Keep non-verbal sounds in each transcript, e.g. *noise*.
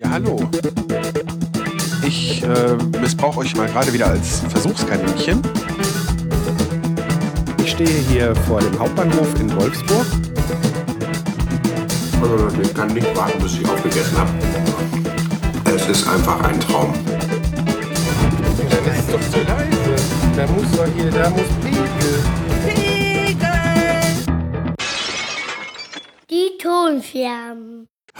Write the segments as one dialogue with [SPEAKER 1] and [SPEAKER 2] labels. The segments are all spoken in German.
[SPEAKER 1] Ja, hallo. Ich äh, missbrauche euch mal gerade wieder als Versuchskaninchen.
[SPEAKER 2] Ich stehe hier vor dem Hauptbahnhof in Wolfsburg.
[SPEAKER 3] Also ich kann nicht warten, bis ich aufgegessen habe. Es ist einfach ein Traum.
[SPEAKER 4] Das ist doch zu leise. Da muss doch hier, da muss Pegel.
[SPEAKER 5] Die Tonscherben.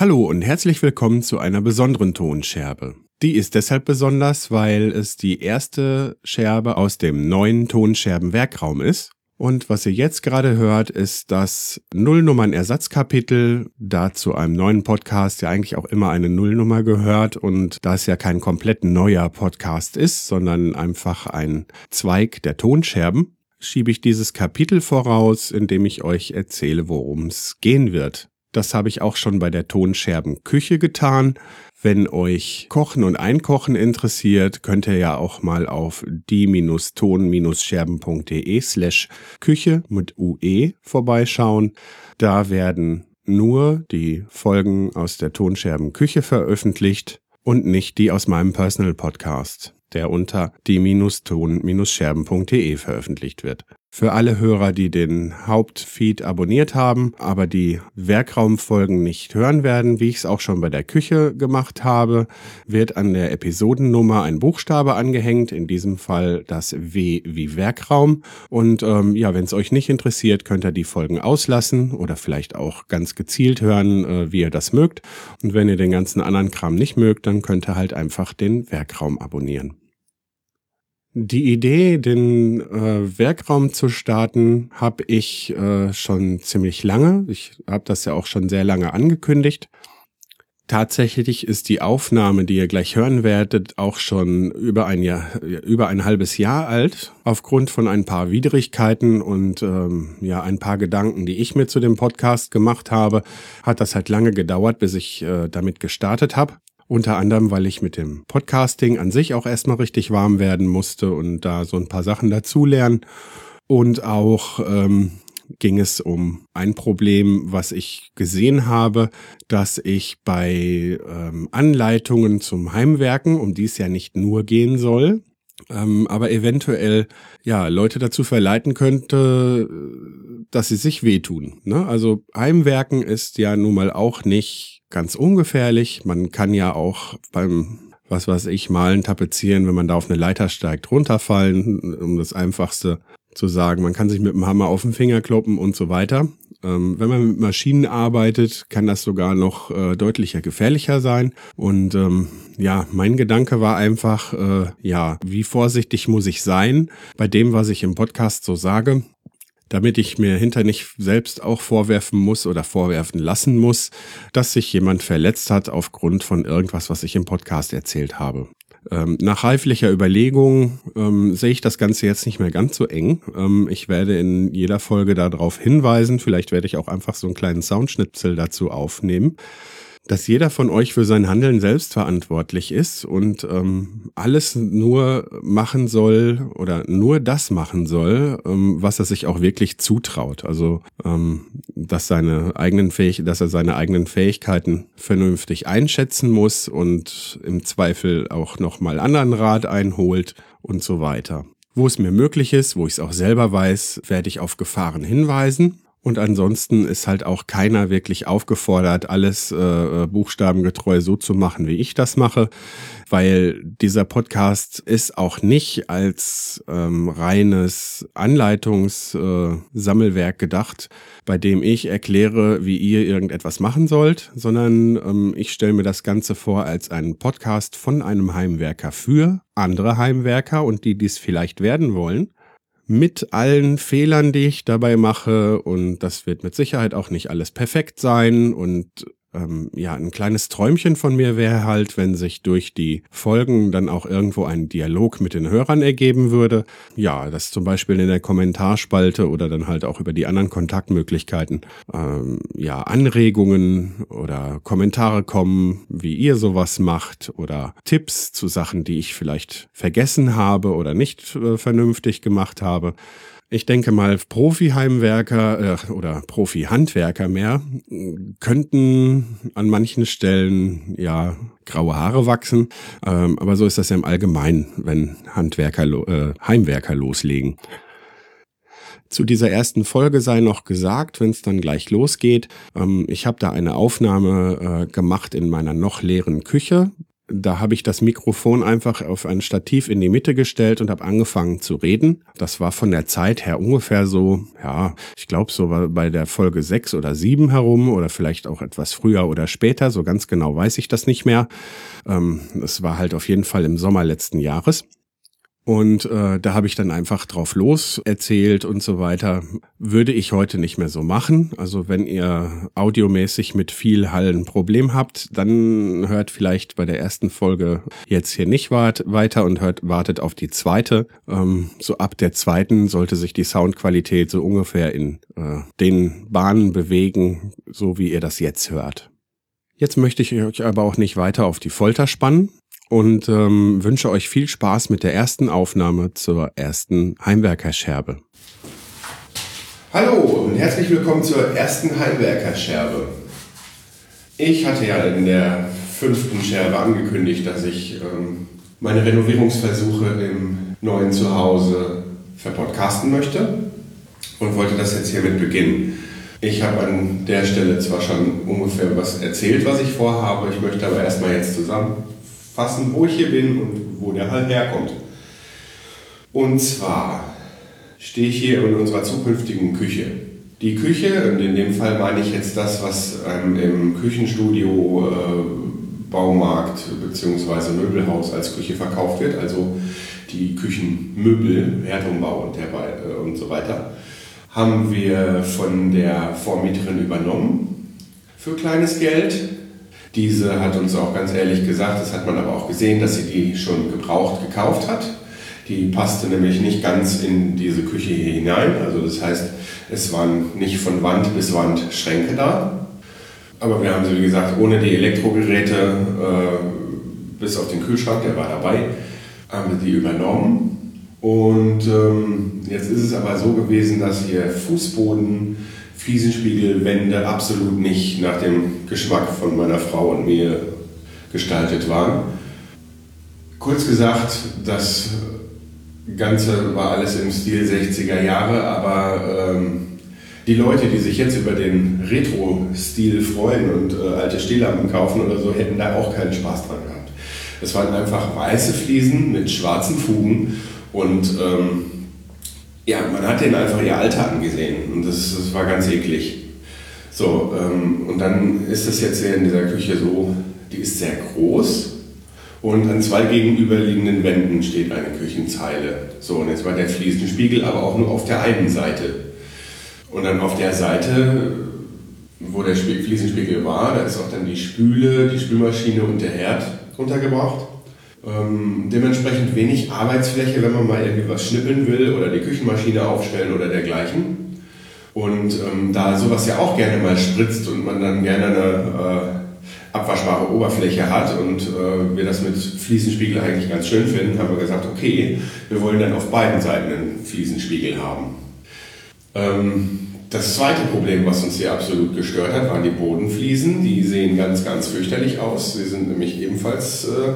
[SPEAKER 2] Hallo und herzlich willkommen zu einer besonderen Tonscherbe. Die ist deshalb besonders, weil es die erste Scherbe aus dem neuen Tonscherbenwerkraum ist. Und was ihr jetzt gerade hört, ist das Nullnummern-Ersatzkapitel, da zu einem neuen Podcast ja eigentlich auch immer eine Nullnummer gehört und da es ja kein komplett neuer Podcast ist, sondern einfach ein Zweig der Tonscherben, schiebe ich dieses Kapitel voraus, indem ich euch erzähle, worum es gehen wird. Das habe ich auch schon bei der Tonscherbenküche getan. Wenn euch Kochen und Einkochen interessiert, könnt ihr ja auch mal auf die-ton-scherben.de slash Küche mit UE vorbeischauen. Da werden nur die Folgen aus der Tonscherbenküche veröffentlicht und nicht die aus meinem Personal Podcast, der unter die-ton-scherben.de veröffentlicht wird. Für alle Hörer, die den Hauptfeed abonniert haben, aber die Werkraumfolgen nicht hören werden, wie ich es auch schon bei der Küche gemacht habe, wird an der Episodennummer ein Buchstabe angehängt, in diesem Fall das W wie Werkraum. Und ähm, ja, wenn es euch nicht interessiert, könnt ihr die Folgen auslassen oder vielleicht auch ganz gezielt hören, äh, wie ihr das mögt. Und wenn ihr den ganzen anderen Kram nicht mögt, dann könnt ihr halt einfach den Werkraum abonnieren. Die Idee, den äh, Werkraum zu starten, habe ich äh, schon ziemlich lange. Ich habe das ja auch schon sehr lange angekündigt. Tatsächlich ist die Aufnahme, die ihr gleich hören werdet, auch schon über ein Jahr, über ein halbes Jahr alt. Aufgrund von ein paar Widrigkeiten und ähm, ja ein paar Gedanken, die ich mir zu dem Podcast gemacht habe, hat das halt lange gedauert, bis ich äh, damit gestartet habe. Unter anderem, weil ich mit dem Podcasting an sich auch erstmal richtig warm werden musste und da so ein paar Sachen dazulernen. Und auch ähm, ging es um ein Problem, was ich gesehen habe, dass ich bei ähm, Anleitungen zum Heimwerken, um die es ja nicht nur gehen soll, ähm, aber eventuell ja Leute dazu verleiten könnte, dass sie sich wehtun. Ne? Also Heimwerken ist ja nun mal auch nicht ganz ungefährlich. Man kann ja auch beim, was weiß ich, malen, tapezieren, wenn man da auf eine Leiter steigt, runterfallen, um das Einfachste zu sagen. Man kann sich mit dem Hammer auf den Finger kloppen und so weiter. Ähm, wenn man mit Maschinen arbeitet, kann das sogar noch äh, deutlicher gefährlicher sein. Und ähm, ja, mein Gedanke war einfach, äh, ja, wie vorsichtig muss ich sein bei dem, was ich im Podcast so sage damit ich mir hinter nicht selbst auch vorwerfen muss oder vorwerfen lassen muss, dass sich jemand verletzt hat aufgrund von irgendwas, was ich im Podcast erzählt habe. Ähm, nach reiflicher Überlegung ähm, sehe ich das Ganze jetzt nicht mehr ganz so eng. Ähm, ich werde in jeder Folge darauf hinweisen. Vielleicht werde ich auch einfach so einen kleinen Soundschnipsel dazu aufnehmen dass jeder von euch für sein Handeln selbst verantwortlich ist und ähm, alles nur machen soll oder nur das machen soll, ähm, was er sich auch wirklich zutraut. Also ähm, dass seine eigenen Fähig dass er seine eigenen Fähigkeiten vernünftig einschätzen muss und im Zweifel auch nochmal anderen Rat einholt und so weiter. Wo es mir möglich ist, wo ich es auch selber weiß, werde ich auf Gefahren hinweisen und ansonsten ist halt auch keiner wirklich aufgefordert, alles äh, buchstabengetreu so zu machen, wie ich das mache, weil dieser Podcast ist auch nicht als ähm, reines Anleitungssammelwerk äh, gedacht, bei dem ich erkläre, wie ihr irgendetwas machen sollt, sondern ähm, ich stelle mir das Ganze vor als einen Podcast von einem Heimwerker für andere Heimwerker und die dies vielleicht werden wollen mit allen Fehlern, die ich dabei mache. Und das wird mit Sicherheit auch nicht alles perfekt sein. Und ähm, ja, ein kleines Träumchen von mir wäre halt, wenn sich durch die Folgen dann auch irgendwo ein Dialog mit den Hörern ergeben würde. Ja, das zum Beispiel in der Kommentarspalte oder dann halt auch über die anderen Kontaktmöglichkeiten, ähm, ja, Anregungen oder Kommentare kommen, wie ihr sowas macht oder Tipps zu Sachen, die ich vielleicht vergessen habe oder nicht äh, vernünftig gemacht habe.
[SPEAKER 6] Ich denke mal, Profi-Heimwerker äh, oder Profi-Handwerker mehr könnten an manchen Stellen ja graue Haare wachsen. Ähm, aber so ist das ja im Allgemeinen, wenn Handwerker, äh, Heimwerker loslegen. Zu dieser ersten Folge sei noch gesagt, wenn es dann gleich losgeht. Ähm, ich habe da eine Aufnahme äh, gemacht in meiner noch leeren Küche. Da habe ich das Mikrofon einfach auf ein Stativ in die Mitte gestellt und habe angefangen zu reden. Das war von der Zeit her ungefähr so, ja, ich glaube so bei der Folge sechs oder sieben herum oder vielleicht auch etwas früher oder später. So ganz genau weiß ich das nicht mehr. Ähm, es war halt auf jeden Fall im Sommer letzten Jahres. Und äh, da habe ich dann einfach drauf los erzählt und so weiter. Würde ich heute nicht mehr so machen. Also wenn ihr audiomäßig mit viel Hall ein Problem habt, dann hört vielleicht bei der ersten Folge jetzt hier nicht wart, weiter und hört, wartet auf die zweite. Ähm, so ab der zweiten sollte sich die Soundqualität so ungefähr in äh, den Bahnen bewegen, so wie ihr das jetzt hört. Jetzt möchte ich euch aber auch nicht weiter auf die Folter spannen und ähm, wünsche euch viel Spaß mit der ersten Aufnahme zur ersten Heimwerkerscherbe.
[SPEAKER 2] Hallo und herzlich willkommen zur ersten Heimwerkerscherbe. Ich hatte ja in der fünften Scherbe angekündigt, dass ich ähm, meine Renovierungsversuche im neuen Zuhause verpodcasten möchte und wollte das jetzt hiermit beginnen. Ich habe an der Stelle zwar schon ungefähr was erzählt, was ich vorhabe, ich möchte aber erstmal jetzt zusammen fassen, wo ich hier bin und wo der Hall herkommt. Und zwar stehe ich hier in unserer zukünftigen Küche. Die Küche, und in dem Fall meine ich jetzt das, was ähm, im Küchenstudio, äh, Baumarkt bzw. Möbelhaus als Küche verkauft wird, also die Küchenmöbel, Herdrumbau und, der, äh, und so weiter, haben wir von der Vormieterin übernommen für kleines Geld. Diese hat uns auch ganz ehrlich gesagt, das hat man aber auch gesehen, dass sie die schon gebraucht gekauft hat. Die passte nämlich nicht ganz in diese Küche hier hinein. Also das heißt, es waren nicht von Wand bis Wand Schränke da. Aber wir haben sie, wie gesagt, ohne die Elektrogeräte äh, bis auf den Kühlschrank, der war dabei, haben wir die übernommen. Und ähm, jetzt ist es aber so gewesen, dass hier Fußboden Fliesenspiegelwände absolut nicht nach dem Geschmack von meiner Frau und mir gestaltet waren. Kurz gesagt, das Ganze war alles im Stil 60er Jahre, aber ähm, die Leute, die sich jetzt über den Retro-Stil freuen und äh, alte Stehlampen kaufen oder so, hätten da auch keinen Spaß dran gehabt. Es waren einfach weiße Fliesen mit schwarzen Fugen und ähm, ja, man hat denen einfach ihr Alter angesehen und das, das war ganz eklig. So, ähm, und dann ist das jetzt hier in dieser Küche so, die ist sehr groß und an zwei gegenüberliegenden Wänden steht eine Küchenzeile. So, und jetzt war der Fliesenspiegel aber auch nur auf der einen Seite. Und dann auf der Seite, wo der Fliesenspiegel war, da ist auch dann die Spüle, die Spülmaschine und der Herd untergebracht. Ähm, dementsprechend wenig Arbeitsfläche, wenn man mal irgendwie was schnippeln will oder die Küchenmaschine aufstellen oder dergleichen. Und ähm, da sowas ja auch gerne mal spritzt und man dann gerne eine äh, abwaschbare Oberfläche hat und äh, wir das mit Fliesenspiegel eigentlich ganz schön finden, haben wir gesagt, okay, wir wollen dann auf beiden Seiten einen Fliesenspiegel haben. Ähm, das zweite Problem, was uns hier absolut gestört hat, waren die Bodenfliesen. Die sehen ganz, ganz fürchterlich aus. Sie sind nämlich ebenfalls äh,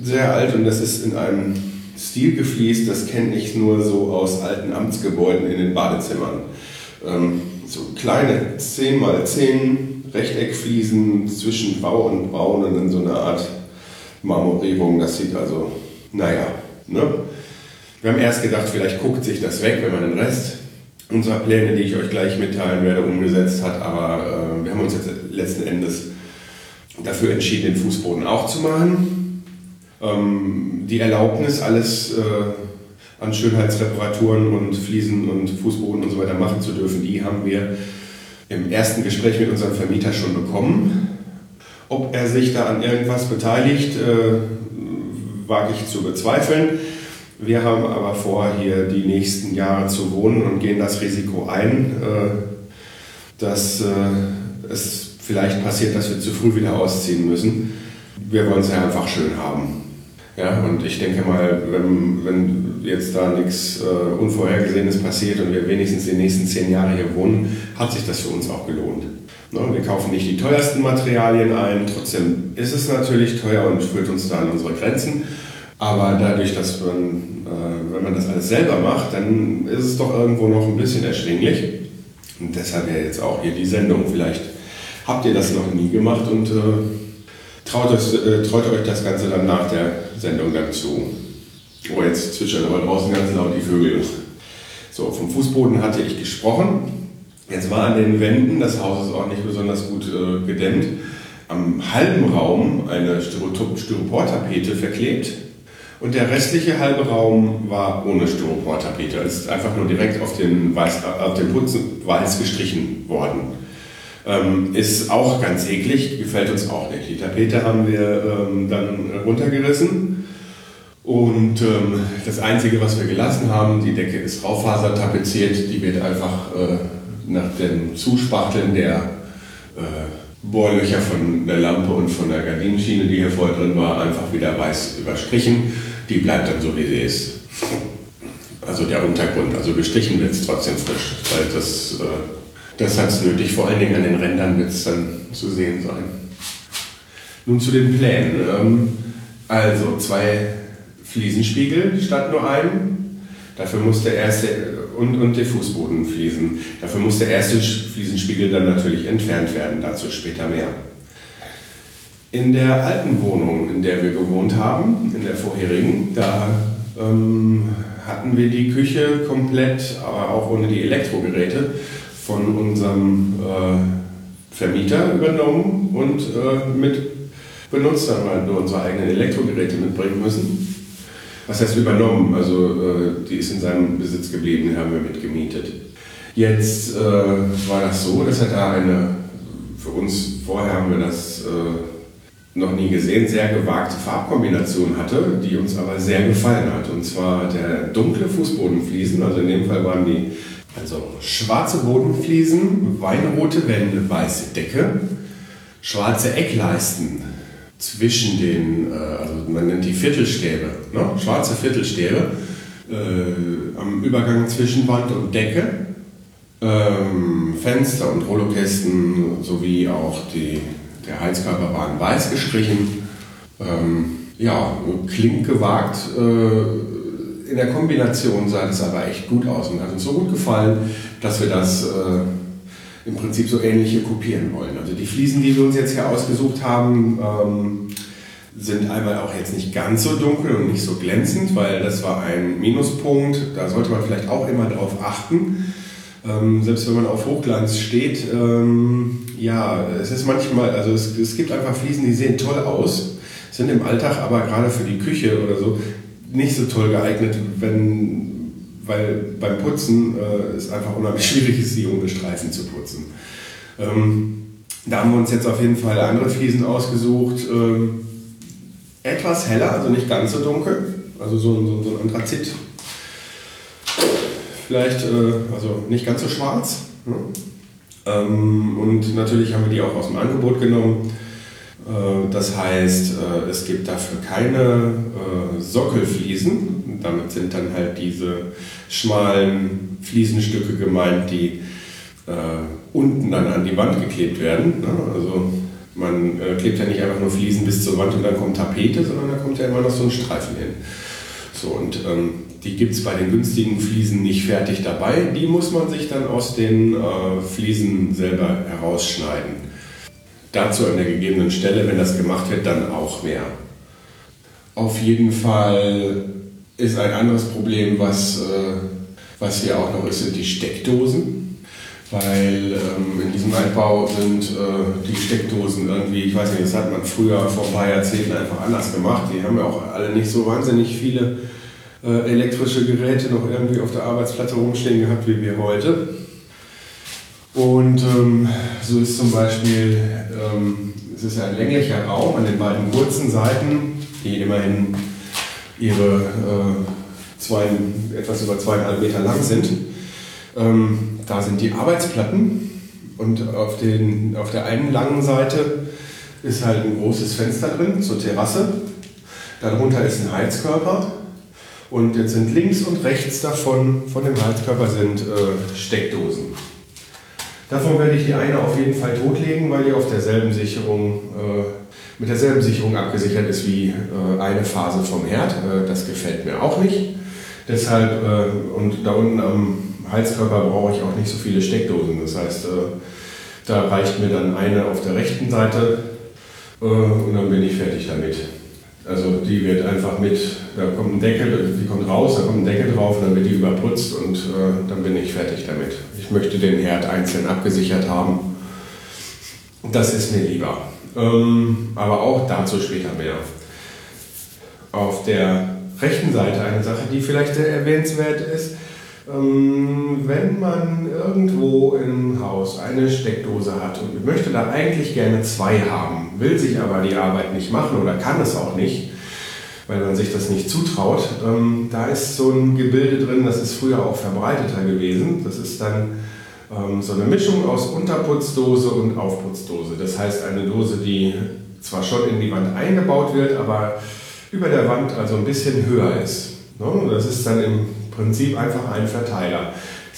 [SPEAKER 2] sehr alt und das ist in einem Stil gefliest, das kenne ich nur so aus alten Amtsgebäuden in den Badezimmern. Ähm, so kleine 10 mal 10 Rechteckfliesen zwischen Bau und Braun und dann so eine Art Marmorierung. Das sieht also, naja, ne? Wir haben erst gedacht, vielleicht guckt sich das weg, wenn man den Rest unserer Pläne, die ich euch gleich mitteilen werde, umgesetzt hat. Aber äh, wir haben uns jetzt letzten Endes dafür entschieden, den Fußboden auch zu machen. Ähm, die Erlaubnis, alles äh, an Schönheitsreparaturen und Fliesen und Fußboden und so weiter machen zu dürfen, die haben wir im ersten Gespräch mit unserem Vermieter schon bekommen. Ob er sich da an irgendwas beteiligt, äh, wage ich zu bezweifeln. Wir haben aber vor, hier die nächsten Jahre zu wohnen und gehen das Risiko ein, äh, dass äh, es vielleicht passiert, dass wir zu früh wieder ausziehen müssen. Wir wollen es ja einfach schön haben. Ja, und ich denke mal, wenn, wenn jetzt da nichts äh, Unvorhergesehenes passiert und wir wenigstens die nächsten zehn Jahre hier wohnen, hat sich das für uns auch gelohnt. Ne, wir kaufen nicht die teuersten Materialien ein, trotzdem ist es natürlich teuer und führt uns da an unsere Grenzen. Aber dadurch, dass man, äh, wenn man das alles selber macht, dann ist es doch irgendwo noch ein bisschen erschwinglich. Und deshalb ja jetzt auch hier die Sendung. Vielleicht habt ihr das noch nie gemacht und äh, traut, es, äh, traut euch das Ganze dann nach der Sendung dann zu. Oh, jetzt zwitschern aber draußen ganz laut die Vögel. So, vom Fußboden hatte ich gesprochen. Jetzt war an den Wänden, das Haus ist auch nicht besonders gut äh, gedämmt, am halben Raum eine Styroportapete verklebt und der restliche halbe Raum war ohne Styroportapete. Es ist einfach nur direkt auf den, weiß, auf den Putzen weiß gestrichen worden. Ähm, ist auch ganz eklig, gefällt uns auch nicht. Die Tapete haben wir ähm, dann runtergerissen und ähm, das Einzige, was wir gelassen haben, die Decke ist Raufaser tapeziert, die wird einfach äh, nach dem Zuspachteln der äh, Bohrlöcher von der Lampe und von der Gardinenschiene, die hier vorher drin war, einfach wieder weiß überstrichen. Die bleibt dann so, wie sie ist. Also der Untergrund, also gestrichen wird es trotzdem frisch, weil das, äh, das hat es nötig. Vor allen Dingen an den Rändern wird es dann zu sehen sein. Nun zu den Plänen. Ähm, also zwei Fliesenspiegel statt nur einem. Dafür muss der erste und, und der Fußboden fließen. Dafür muss der erste Fliesenspiegel dann natürlich entfernt werden, dazu später mehr. In der alten Wohnung, in der wir gewohnt haben, in der vorherigen, da ähm, hatten wir die Küche komplett, aber auch ohne die Elektrogeräte, von unserem äh, Vermieter übernommen und äh, mit benutzt, dann wir unsere eigenen Elektrogeräte mitbringen müssen. Was heißt übernommen? Also äh, die ist in seinem Besitz geblieben, den haben wir mitgemietet. Jetzt äh, war das so, dass er da eine, für uns vorher haben wir das äh, noch nie gesehen, sehr gewagte Farbkombination hatte, die uns aber sehr gefallen hat. Und zwar der dunkle Fußbodenfliesen, also in dem Fall waren die also schwarze Bodenfliesen, weinrote Wände, weiße Decke, schwarze Eckleisten, zwischen den, äh, also man nennt die Viertelstäbe, ne? schwarze Viertelstäbe, äh, am Übergang zwischen Wand und Decke, ähm, Fenster und Rollokästen sowie auch die, der Heizkörper waren weiß gestrichen. Ähm, ja, klingt gewagt. Äh, in der Kombination sah das aber echt gut aus und hat uns so gut gefallen, dass wir das äh, im Prinzip so ähnliche kopieren wollen. Also die Fliesen, die wir uns jetzt hier ausgesucht haben, ähm, sind einmal auch jetzt nicht ganz so dunkel und nicht so glänzend, weil das war ein Minuspunkt. Da sollte man vielleicht auch immer darauf achten. Ähm, selbst wenn man auf Hochglanz steht, ähm, ja, es ist manchmal, also es, es gibt einfach Fliesen, die sehen toll aus, sind im Alltag aber gerade für die Küche oder so nicht so toll geeignet, wenn weil beim Putzen äh, es einfach unheimlich *laughs* schwierig ist, sie ohne Streifen zu putzen. Ähm, da haben wir uns jetzt auf jeden Fall andere Fliesen ausgesucht. Ähm, etwas heller, also nicht ganz so dunkel, also so, so, so ein Anthrazit. Vielleicht, äh, also nicht ganz so schwarz. Ne? Ähm, und natürlich haben wir die auch aus dem Angebot genommen. Äh, das heißt, äh, es gibt dafür keine äh, Sockelfliesen. Damit sind dann halt diese schmalen Fliesenstücke gemeint, die unten dann an die Wand geklebt werden. Ne? Also man klebt ja nicht einfach nur Fliesen bis zur Wand und dann kommt Tapete, sondern da kommt ja immer noch so ein Streifen hin. So, und ähm, die gibt es bei den günstigen Fliesen nicht fertig dabei. Die muss man sich dann aus den Fliesen selber herausschneiden. Dazu an der gegebenen Stelle, wenn das gemacht wird, dann auch mehr. Auf jeden Fall ist ein anderes Problem, was, äh, was hier auch noch ist, sind die Steckdosen. Weil ähm, in diesem Altbau sind äh, die Steckdosen irgendwie, ich weiß nicht, das hat man früher vor ein paar Jahrzehnten einfach anders gemacht. Die haben ja auch alle nicht so wahnsinnig viele äh, elektrische Geräte noch irgendwie auf der Arbeitsplatte rumstehen gehabt wie wir heute. Und ähm, so ist zum Beispiel, ähm, es ist ein länglicher Raum an den beiden kurzen Seiten, die immerhin ihre äh, zwei, etwas über zweieinhalb Meter lang sind. Ähm, da sind die Arbeitsplatten und auf, den, auf der einen langen Seite ist halt ein großes Fenster drin zur Terrasse. Darunter ist ein Heizkörper. Und jetzt sind links und rechts davon, von dem Heizkörper, sind äh, Steckdosen. Davon werde ich die eine auf jeden Fall totlegen, weil die auf derselben Sicherung, äh, mit derselben Sicherung abgesichert ist wie äh, eine Phase vom Herd. Äh, das gefällt mir auch nicht. Deshalb, äh, und da unten am Heizkörper brauche ich auch nicht so viele Steckdosen. Das heißt, äh, da reicht mir dann eine auf der rechten Seite äh, und dann bin ich fertig damit. Also die wird einfach mit, da kommt ein Deckel, die kommt raus, da kommt ein Deckel drauf, dann wird die überputzt und dann bin ich fertig damit. Möchte den Herd einzeln abgesichert haben. Das ist mir lieber. Ähm, aber auch dazu später mehr. Auf der rechten Seite eine Sache, die vielleicht sehr erwähnenswert ist. Ähm, wenn man irgendwo im Haus eine Steckdose hat und möchte da eigentlich gerne zwei haben, will sich aber die Arbeit nicht machen oder kann es auch nicht, weil man sich das nicht zutraut, ähm, da ist so ein Gebilde drin, das ist früher auch verbreiteter gewesen. Das ist dann ähm, so eine Mischung aus Unterputzdose und Aufputzdose. Das heißt eine Dose, die zwar schon in die Wand eingebaut wird, aber über der Wand also ein bisschen höher ist. Ne? Das ist dann im Prinzip einfach ein Verteiler.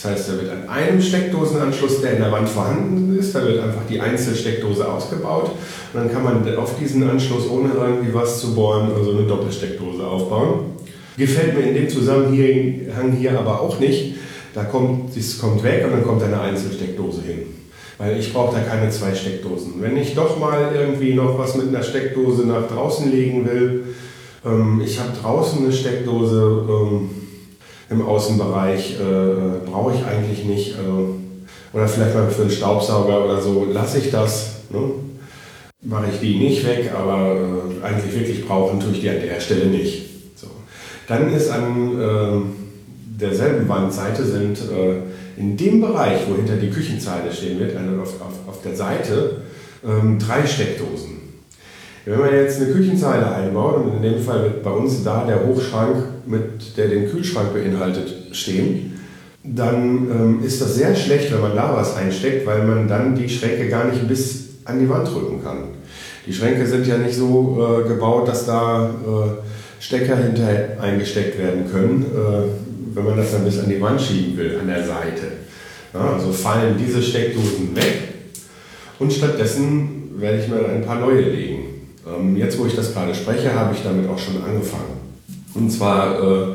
[SPEAKER 2] Das heißt, da wird an einem Steckdosenanschluss, der in der Wand vorhanden ist, da wird einfach die Einzelsteckdose ausgebaut und dann kann man auf diesen Anschluss, ohne irgendwie was zu bohren, also eine Doppelsteckdose aufbauen. Gefällt mir in dem Zusammenhang hier aber auch nicht. Da kommt, das kommt weg und dann kommt eine Einzelsteckdose hin. Weil ich brauche da keine zwei Steckdosen. Wenn ich doch mal irgendwie noch was mit einer Steckdose nach draußen legen will, ähm, ich habe draußen eine Steckdose, ähm, im Außenbereich äh, brauche ich eigentlich nicht. Also, oder vielleicht mal für einen Staubsauger oder so lasse ich das. Ne? Mache ich die nicht weg, aber äh, eigentlich wirklich brauchen tue ich die an der Stelle nicht. So. Dann ist an äh, derselben Wandseite sind äh, in dem Bereich, wo hinter die Küchenzeile stehen wird, also auf, auf, auf der Seite, ähm, drei Steckdosen. Wenn man jetzt eine Küchenzeile einbaut, und in dem Fall wird bei uns da der Hochschrank, mit, der den Kühlschrank beinhaltet, stehen, dann ähm, ist das sehr schlecht, wenn man da was einsteckt, weil man dann die Schränke gar nicht bis an die Wand drücken kann. Die Schränke sind ja nicht so äh, gebaut, dass da äh, Stecker hinter eingesteckt werden können, äh, wenn man das dann bis an die Wand schieben will, an der Seite. Ja, also fallen diese Steckdosen weg und stattdessen werde ich mir ein paar neue legen. Ähm, jetzt, wo ich das gerade spreche, habe ich damit auch schon angefangen. Und zwar äh,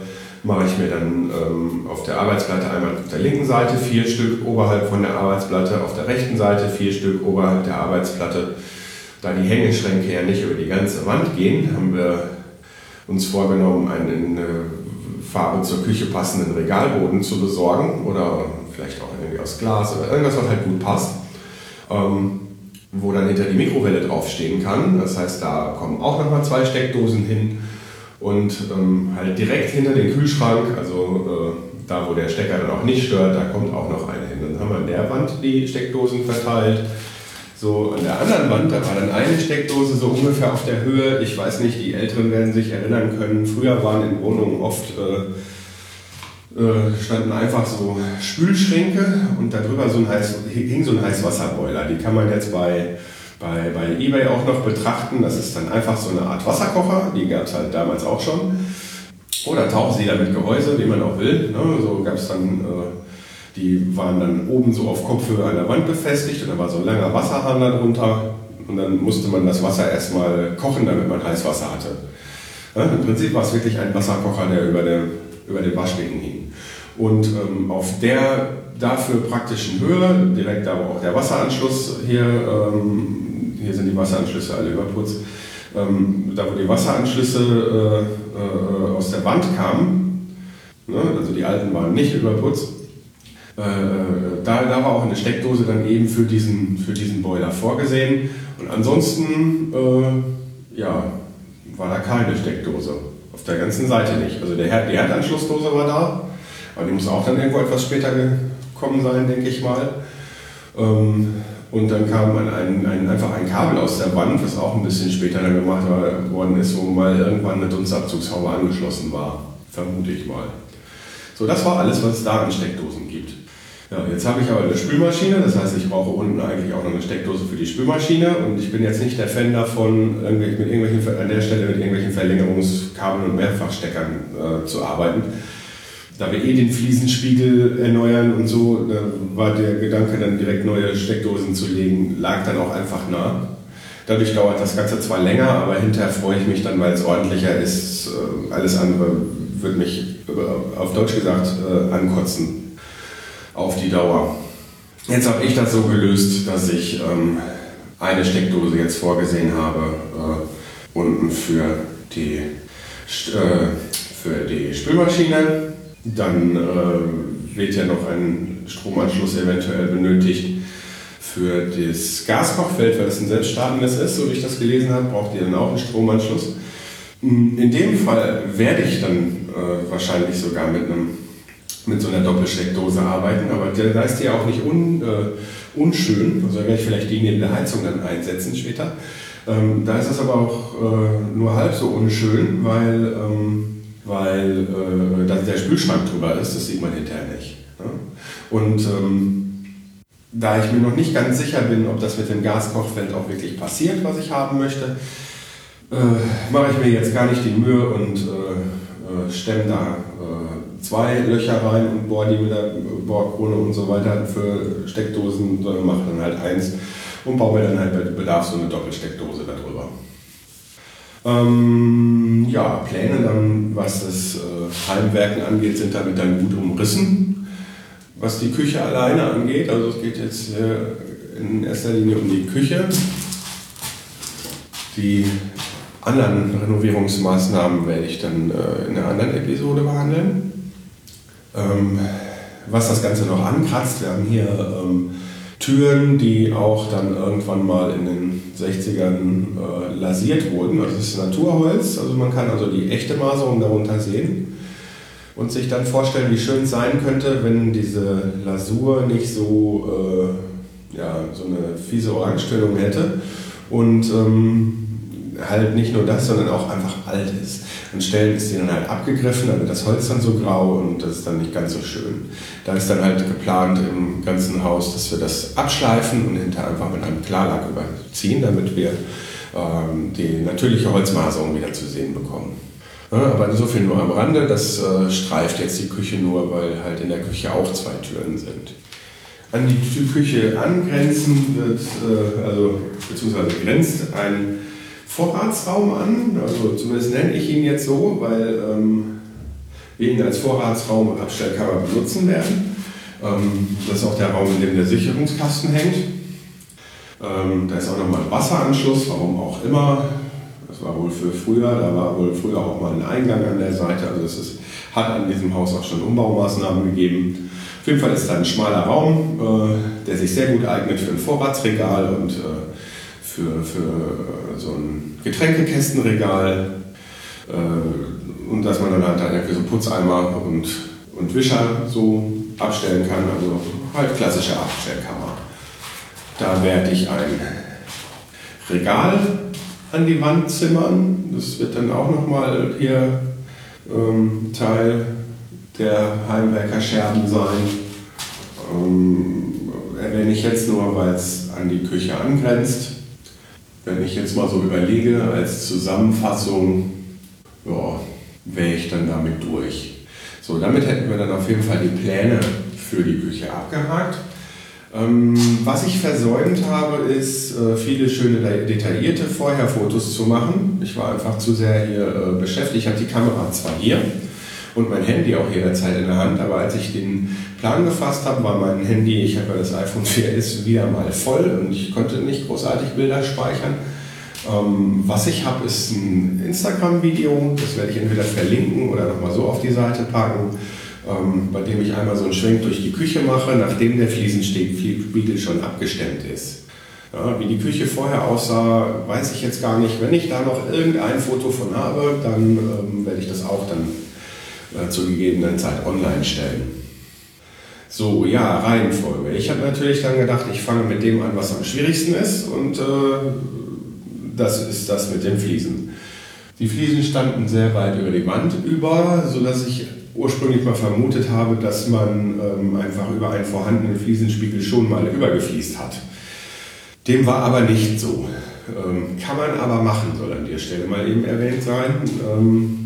[SPEAKER 2] mache ich mir dann ähm, auf der Arbeitsplatte einmal auf der linken Seite vier Stück oberhalb von der Arbeitsplatte, auf der rechten Seite vier Stück oberhalb der Arbeitsplatte. Da die Hängeschränke ja nicht über die ganze Wand gehen, haben wir uns vorgenommen, einen äh, Farbe zur Küche passenden Regalboden zu besorgen oder vielleicht auch irgendwie aus Glas oder irgendwas, was halt gut passt. Ähm, wo dann hinter die Mikrowelle draufstehen kann. Das heißt, da kommen auch nochmal zwei Steckdosen hin und ähm, halt direkt hinter den Kühlschrank, also äh, da wo der Stecker dann auch nicht stört, da kommt auch noch eine hin. Dann haben wir an der Wand die Steckdosen verteilt. So, an der anderen Wand, da war dann eine Steckdose so ungefähr auf der Höhe. Ich weiß nicht, die Älteren werden sich erinnern können. Früher waren in Wohnungen oft äh, äh, standen einfach so Spülschränke und darüber so ein heiß, hing so ein Heißwasserboiler. Die kann man jetzt bei, bei, bei eBay auch noch betrachten. Das ist dann einfach so eine Art Wasserkocher, die gab es halt damals auch schon. Oder Tauchsieder mit Gehäuse, wie man auch will. Ne? So gab es dann, äh, die waren dann oben so auf Kopfhöhe an der Wand befestigt und da war so ein langer Wasserhahn darunter. Und dann musste man das Wasser erstmal kochen, damit man Heißwasser hatte. Ja, Im Prinzip war es wirklich ein Wasserkocher, der über, der, über den Waschbecken hing. Und ähm, auf der dafür praktischen Höhe, direkt da wo auch der Wasseranschluss hier, ähm, hier sind die Wasseranschlüsse alle überputzt, ähm, da wo die Wasseranschlüsse äh, äh, aus der Wand kamen, ne, also die alten waren nicht überputzt, äh, da, da war auch eine Steckdose dann eben für diesen, für diesen Boiler vorgesehen. Und ansonsten, äh, ja, war da keine Steckdose. Auf der ganzen Seite nicht. Also der Herd, die Herdanschlussdose war da, aber die muss auch dann irgendwo etwas später gekommen sein, denke ich mal. Ähm, und dann kam ein, ein, ein, einfach ein Kabel aus der Wand, was auch ein bisschen später dann gemacht worden ist, wo mal irgendwann eine Dunstabzugshaube angeschlossen war. Vermute ich mal. So, das war alles, was es da an Steckdosen gibt. Ja, jetzt habe ich aber eine Spülmaschine, das heißt, ich brauche unten eigentlich auch noch eine Steckdose für die Spülmaschine und ich bin jetzt nicht der Fan davon, mit irgendwelchen, an der Stelle mit irgendwelchen Verlängerungskabeln und Mehrfachsteckern äh, zu arbeiten. Da wir eh den Fliesenspiegel erneuern und so, da war der Gedanke, dann direkt neue Steckdosen zu legen, lag dann auch einfach nah. Dadurch dauert das Ganze zwar länger, aber hinterher freue ich mich dann, weil es ordentlicher ist. Äh, alles andere wird mich auf Deutsch gesagt äh, ankotzen auf die Dauer. Jetzt habe ich das so gelöst, dass ich ähm, eine Steckdose jetzt vorgesehen habe, äh, unten für die, äh, für die Spülmaschine. Dann äh, wird ja noch ein Stromanschluss eventuell benötigt für das Gaskochfeld, weil das ein selbststartendes ist, so wie ich das gelesen habe, braucht ihr dann auch einen Stromanschluss. In dem Fall werde ich dann äh, wahrscheinlich sogar mit einem mit so einer Doppelsteckdose arbeiten, aber da ist die ja auch nicht un, äh, unschön, also werde ich vielleicht die neben der Heizung dann einsetzen später. Ähm, da ist es aber auch äh, nur halb so unschön, weil, ähm, weil äh, da der Spülschrank drüber ist, das sieht man hinterher nicht. Ja? Und ähm, da ich mir noch nicht ganz sicher bin, ob das mit dem Gaskochfeld auch wirklich passiert, was ich haben möchte, äh, mache ich mir jetzt gar nicht die Mühe und äh, äh, stemme da zwei Löcher rein und bohre die mit der Bohrkrone und so weiter für Steckdosen, sondern mache dann halt eins und baue mir dann halt bei Bedarf so eine Doppelsteckdose darüber. Ähm, ja, Pläne dann, was das äh, Heimwerken angeht, sind damit dann gut umrissen. Was die Küche alleine angeht, also es geht jetzt äh, in erster Linie um die Küche. Die anderen Renovierungsmaßnahmen werde ich dann äh, in einer anderen Episode behandeln. Ähm, was das Ganze noch ankratzt, wir haben hier ähm, Türen, die auch dann irgendwann mal in den 60ern äh, lasiert wurden. Also es ist Naturholz, also man kann also die echte Maserung darunter sehen und sich dann vorstellen, wie schön es sein könnte, wenn diese Lasur nicht so, äh, ja, so eine fiese Orangetönung hätte und ähm, halt nicht nur das, sondern auch einfach alt ist. An Stellen ist die dann halt abgegriffen, wird das Holz dann so grau und das ist dann nicht ganz so schön. Da ist dann halt geplant im ganzen Haus, dass wir das abschleifen und hinterher einfach mit einem Klarlack überziehen, damit wir ähm, die natürliche Holzmaserung wieder zu sehen bekommen. Ja, aber so viel nur am Rande, das äh, streift jetzt die Küche nur, weil halt in der Küche auch zwei Türen sind. An die Küche angrenzen wird, äh, also beziehungsweise grenzt ein Vorratsraum an, also zumindest nenne ich ihn jetzt so, weil ähm, wir ihn als Vorratsraum und Abstellkammer benutzen werden. Ähm, das ist auch der Raum, in dem der Sicherungskasten hängt. Ähm, da ist auch nochmal ein Wasseranschluss, warum auch immer. Das war wohl für früher, da war wohl früher auch mal ein Eingang an der Seite. Also es ist, hat an diesem Haus auch schon Umbaumaßnahmen gegeben. Auf jeden Fall ist da ein schmaler Raum, äh, der sich sehr gut eignet für ein Vorratsregal und äh, für, für so ein Getränkekästenregal äh, und dass man dann halt irgendwie so Putzeimer und, und Wischer so abstellen kann, also halt klassische Abstellkammer. Da werde ich ein Regal an die Wand zimmern. Das wird dann auch nochmal hier ähm, Teil der Heimwerker-Scherben sein. Ähm, erwähne ich jetzt nur, weil es an die Küche angrenzt. Wenn ich jetzt mal so überlege, als Zusammenfassung, ja, wäre ich dann damit durch. So, damit hätten wir dann auf jeden Fall die Pläne für die Küche abgehakt. Ähm, was ich versäumt habe, ist, äh, viele schöne detaillierte Vorherfotos zu machen. Ich war einfach zu sehr hier äh, beschäftigt. Ich hatte die Kamera zwar hier, und mein Handy auch jederzeit in der Hand. Aber als ich den Plan gefasst habe, war mein Handy, ich habe ja das iPhone *laughs* 4S wieder mal voll und ich konnte nicht großartig Bilder speichern. Ähm, was ich habe, ist ein Instagram-Video, das werde ich entweder verlinken oder nochmal so auf die Seite packen, ähm, bei dem ich einmal so einen Schwenk durch die Küche mache, nachdem der Fliesenspiegel schon abgestemmt ist. Ja, wie die Küche vorher aussah, weiß ich jetzt gar nicht. Wenn ich da noch irgendein Foto von habe, dann ähm, werde ich das auch dann äh, zur gegebenen Zeit online stellen. So, ja, Reihenfolge. Ich habe natürlich dann gedacht, ich fange mit dem an, was am schwierigsten ist und äh, das ist das mit den Fliesen. Die Fliesen standen sehr weit über die Wand über, sodass ich ursprünglich mal vermutet habe, dass man ähm, einfach über einen vorhandenen Fliesenspiegel schon mal übergefliest hat. Dem war aber nicht so. Ähm, kann man aber machen, soll an der Stelle mal eben erwähnt sein. Ähm,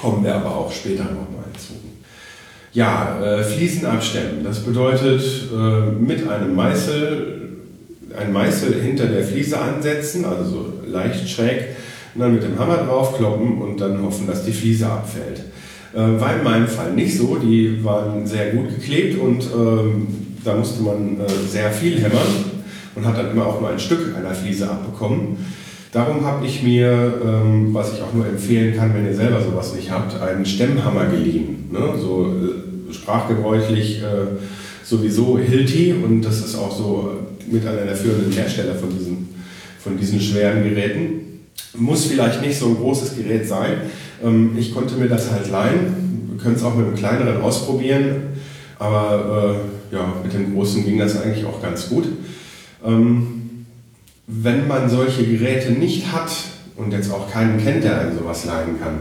[SPEAKER 2] kommen wir aber auch später nochmal zu. Ja, äh, Fliesen abstemmen. Das bedeutet äh, mit einem Meißel, ein Meißel hinter der Fliese ansetzen, also so leicht schräg, und dann mit dem Hammer draufkloppen und dann hoffen, dass die Fliese abfällt. Äh, war in meinem Fall nicht so, die waren sehr gut geklebt und ähm, da musste man äh, sehr viel hämmern und hat dann immer auch nur ein Stück einer Fliese abbekommen. Darum habe ich mir, ähm, was ich auch nur empfehlen kann, wenn ihr selber sowas nicht habt, einen Stemmhammer geliehen. Ne? So äh, sprachgebräuchlich äh, sowieso Hilti und das ist auch so mit einer der führenden Hersteller von diesen, von diesen schweren Geräten. Muss vielleicht nicht so ein großes Gerät sein. Ähm, ich konnte mir das halt leihen. Wir können es auch mit einem kleineren ausprobieren. Aber äh, ja, mit dem großen ging das eigentlich auch ganz gut. Ähm, wenn man solche Geräte nicht hat und jetzt auch keinen kennt, der einem sowas leihen kann,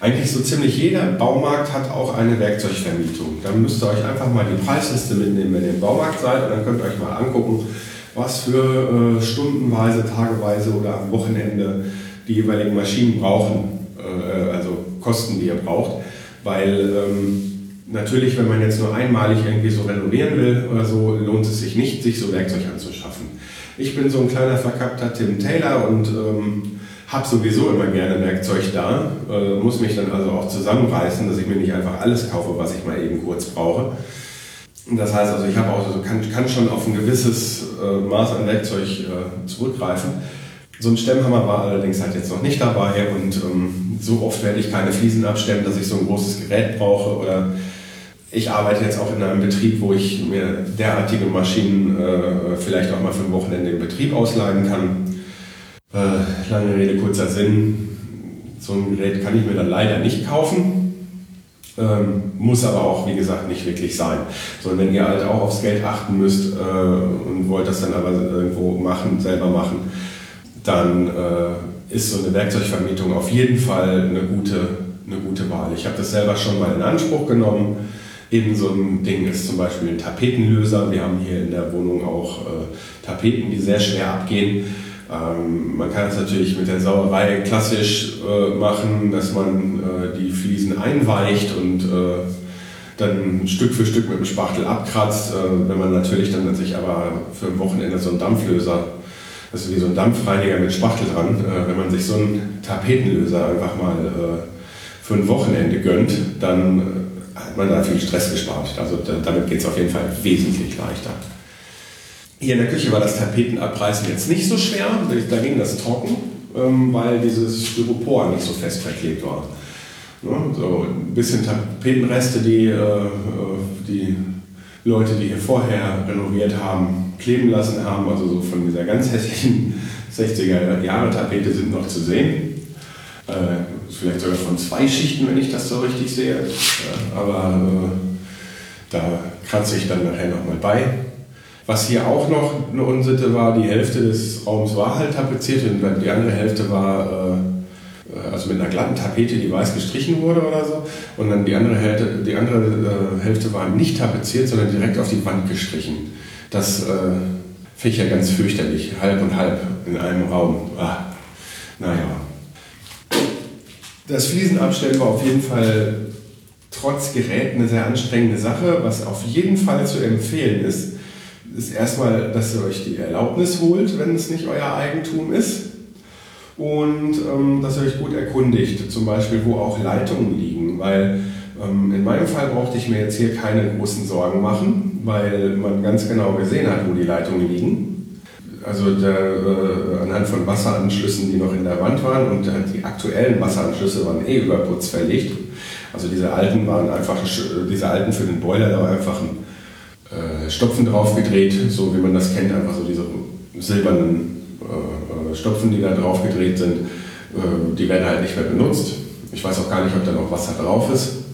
[SPEAKER 2] eigentlich so ziemlich jeder Baumarkt hat auch eine Werkzeugvermietung. Dann müsst ihr euch einfach mal die Preisliste mitnehmen, wenn ihr im Baumarkt seid und dann könnt ihr euch mal angucken, was für äh, stundenweise, tageweise oder am Wochenende die jeweiligen Maschinen brauchen, äh, also Kosten, die ihr braucht. Weil ähm, natürlich, wenn man jetzt nur einmalig irgendwie so renovieren will oder so, lohnt es sich nicht, sich so Werkzeug anzuschaffen. Ich bin so ein kleiner verkappter Tim Taylor und ähm, habe sowieso immer gerne Werkzeug da, äh, muss mich dann also auch zusammenreißen, dass ich mir nicht einfach alles kaufe, was ich mal eben kurz brauche. Das heißt also, ich habe auch so, kann, kann schon auf ein gewisses äh, Maß an Werkzeug äh, zurückgreifen. So ein Stemmhammer war allerdings halt jetzt noch nicht dabei und ähm, so oft werde ich keine Fliesen abstemmen, dass ich so ein großes Gerät brauche oder ich arbeite jetzt auch in einem Betrieb, wo ich mir derartige Maschinen äh, vielleicht auch mal für ein Wochenende im Betrieb ausleihen kann. Äh, lange Rede, kurzer Sinn. So ein Gerät kann ich mir dann leider nicht kaufen. Ähm, muss aber auch, wie gesagt, nicht wirklich sein. Sondern wenn ihr halt auch aufs Geld achten müsst äh, und wollt das dann aber irgendwo machen, selber machen, dann äh, ist so eine Werkzeugvermietung auf jeden Fall eine gute, eine gute Wahl. Ich habe das selber schon mal in Anspruch genommen. Eben so ein Ding ist zum Beispiel ein Tapetenlöser. Wir haben hier in der Wohnung auch äh, Tapeten, die sehr schwer abgehen. Ähm, man kann es natürlich mit der Sauerei klassisch äh, machen, dass man äh, die Fliesen einweicht und äh, dann Stück für Stück mit dem Spachtel abkratzt. Äh, wenn man natürlich dann sich aber für ein Wochenende so einen Dampflöser ist wie so ein Dampfreiniger mit Spachtel dran. Äh, wenn man sich so einen Tapetenlöser einfach mal äh, für ein Wochenende gönnt, dann äh, man da viel Stress gespart. Also da, damit geht es auf jeden Fall wesentlich leichter. Hier in der Küche war das Tapetenabreißen jetzt nicht so schwer, da ging das trocken, ähm, weil dieses Styropor nicht so fest verklebt war. Ne? So ein bisschen Tapetenreste, die, äh, die Leute, die hier vorher renoviert haben, kleben lassen haben, also so von dieser ganz hässlichen *laughs* 60er Jahre Tapete sind noch zu sehen. Vielleicht sogar von zwei Schichten, wenn ich das so richtig sehe. Äh, aber äh, da kratze ich dann nachher nochmal bei. Was hier auch noch eine Unsitte war, die Hälfte des Raums war halt tapeziert und die andere Hälfte war äh, also mit einer glatten Tapete, die weiß gestrichen wurde oder so. Und dann die andere Hälfte, die andere Hälfte war nicht tapeziert, sondern direkt auf die Wand gestrichen. Das äh, finde ich ja ganz fürchterlich. Halb und halb in einem Raum. Ah, naja. Das Fliesenabstellen war auf jeden Fall trotz Gerät eine sehr anstrengende Sache. Was auf jeden Fall zu empfehlen ist, ist erstmal, dass ihr euch die Erlaubnis holt, wenn es nicht euer Eigentum ist. Und ähm, dass ihr euch gut erkundigt, zum Beispiel, wo auch Leitungen liegen. Weil ähm, in meinem Fall brauchte ich mir jetzt hier keine großen Sorgen machen, weil man ganz genau gesehen hat, wo die Leitungen liegen. Also der, äh, anhand von Wasseranschlüssen, die noch in der Wand waren und die aktuellen Wasseranschlüsse waren eh überputz verlegt. Also diese alten waren einfach, diese alten für den Boiler, da war einfach ein äh, Stopfen drauf gedreht, so wie man das kennt, einfach so diese silbernen äh, Stopfen, die da drauf gedreht sind. Äh, die werden halt nicht mehr benutzt. Ich weiß auch gar nicht, ob da noch Wasser drauf ist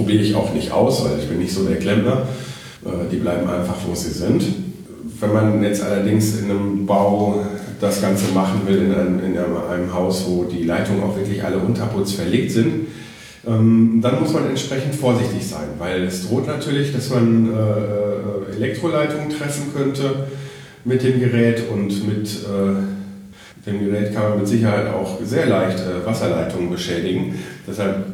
[SPEAKER 2] probiere ich auch nicht aus, weil ich bin nicht so der Klempner. Äh, die bleiben einfach, wo sie sind. Wenn man jetzt allerdings in einem Bau das Ganze machen will, in einem, in einem Haus, wo die Leitungen auch wirklich alle unterputz verlegt sind, ähm, dann muss man entsprechend vorsichtig sein, weil es droht natürlich, dass man äh, Elektroleitungen treffen könnte mit dem Gerät und mit äh, dem Gerät kann man mit Sicherheit auch sehr leicht äh, Wasserleitungen beschädigen. Deshalb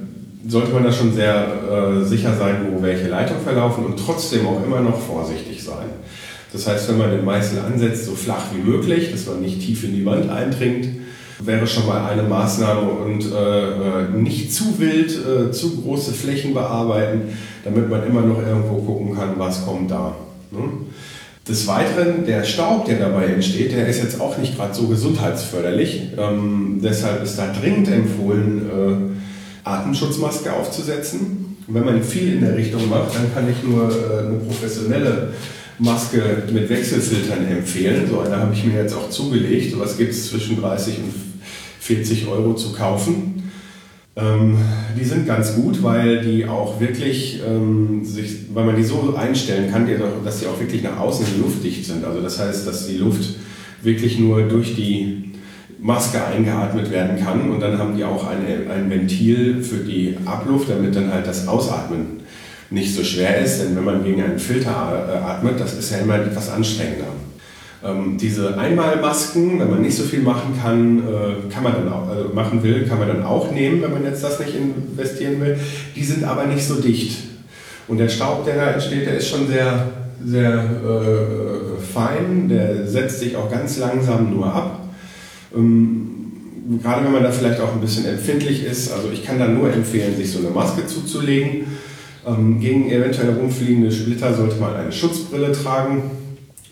[SPEAKER 2] sollte man da schon sehr sicher sein, wo welche Leitungen verlaufen und trotzdem auch immer noch vorsichtig sein. Das heißt, wenn man den Meißel ansetzt, so flach wie möglich, dass man nicht tief in die Wand eindringt, wäre schon mal eine Maßnahme und äh, äh, nicht zu wild, äh, zu große Flächen bearbeiten, damit man immer noch irgendwo gucken kann, was kommt da. Ne? Des Weiteren, der Staub, der dabei entsteht, der ist jetzt auch nicht gerade so gesundheitsförderlich. Ähm, deshalb ist da dringend empfohlen, äh, Atemschutzmaske aufzusetzen. Und wenn man viel in der Richtung macht, dann kann ich nur äh, eine professionelle Maske mit Wechselfiltern empfehlen. So eine habe ich mir jetzt auch zugelegt. So was gibt es zwischen 30 und 40 Euro zu kaufen. Ähm, die sind ganz gut, weil die auch wirklich, ähm, sich, weil man die so einstellen kann, dass sie auch wirklich nach außen luftdicht sind. Also das heißt, dass die Luft wirklich nur durch die Maske eingeatmet werden kann und dann haben die auch eine, ein Ventil für die Abluft, damit dann halt das Ausatmen nicht so schwer ist, denn wenn man gegen einen Filter äh, atmet, das ist ja immer etwas anstrengender. Ähm, diese Einmalmasken, wenn man nicht so viel machen kann, äh, kann man dann auch, also machen will, kann man dann auch nehmen, wenn man jetzt das nicht investieren will. Die sind aber nicht so dicht. Und der Staub, der da entsteht, der ist schon sehr, sehr äh, fein, der setzt sich auch ganz langsam nur ab. Ähm, gerade wenn man da vielleicht auch ein bisschen empfindlich ist, also ich kann da nur empfehlen, sich so eine Maske zuzulegen. Ähm, gegen eventuell rumfliegende Splitter sollte man eine Schutzbrille tragen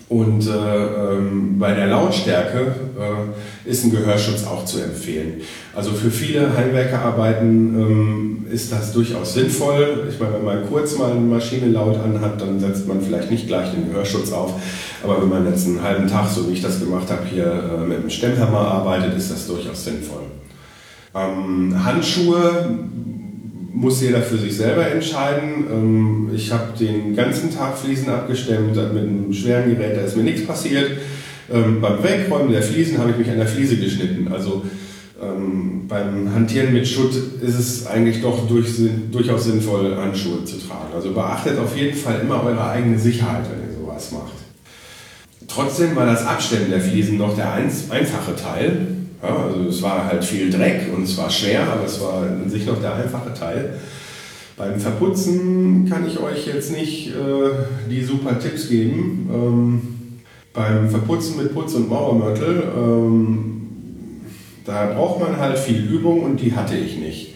[SPEAKER 2] und äh, ähm, bei der Lautstärke äh, ist ein Gehörschutz auch zu empfehlen. Also für viele Heimwerkerarbeiten ähm, ist das durchaus sinnvoll. Ich meine, wenn man kurz mal eine Maschine laut anhat, dann setzt man vielleicht nicht gleich den Gehörschutz auf. Aber wenn man jetzt einen halben Tag, so wie ich das gemacht habe, hier äh, mit einem Stemmhammer arbeitet, ist das durchaus sinnvoll. Ähm, Handschuhe muss jeder für sich selber entscheiden. Ähm, ich habe den ganzen Tag Fliesen abgestemmt mit einem schweren Gerät, da ist mir nichts passiert. Ähm, beim Wegräumen der Fliesen habe ich mich an der Fliese geschnitten. Also ähm, beim Hantieren mit Schutt ist es eigentlich doch durch, durchaus sinnvoll, Handschuhe zu tragen. Also beachtet auf jeden Fall immer eure eigene Sicherheit, wenn ihr sowas macht. Trotzdem war das Abstemmen der Fliesen noch der einfache Teil. Ja, also es war halt viel Dreck und es war schwer, aber es war in sich noch der einfache Teil. Beim Verputzen kann ich euch jetzt nicht äh, die super Tipps geben. Ähm, beim Verputzen mit Putz und Mauermörtel, ähm, da braucht man halt viel Übung und die hatte ich nicht.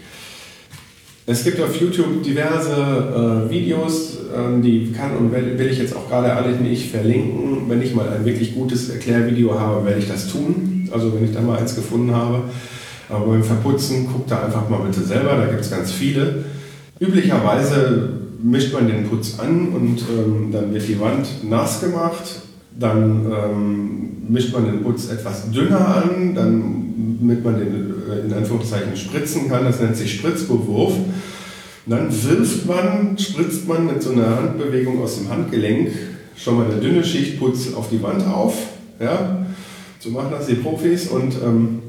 [SPEAKER 2] Es gibt auf YouTube diverse äh, Videos, äh, die kann und will, will ich jetzt auch gerade alle nicht verlinken. Wenn ich mal ein wirklich gutes Erklärvideo habe, werde ich das tun. Also wenn ich da mal eins gefunden habe. Aber beim Verputzen guckt da einfach mal bitte selber, da gibt es ganz viele. Üblicherweise mischt man den Putz an und ähm, dann wird die Wand nass gemacht. Dann ähm, mischt man den Putz etwas dünner an, damit man den äh, in Anführungszeichen spritzen kann. Das nennt sich Spritzbewurf. Dann wirft man, spritzt man mit so einer Handbewegung aus dem Handgelenk schon mal eine dünne Schicht Putz auf die Wand auf. Ja? So machen das die Profis und ähm,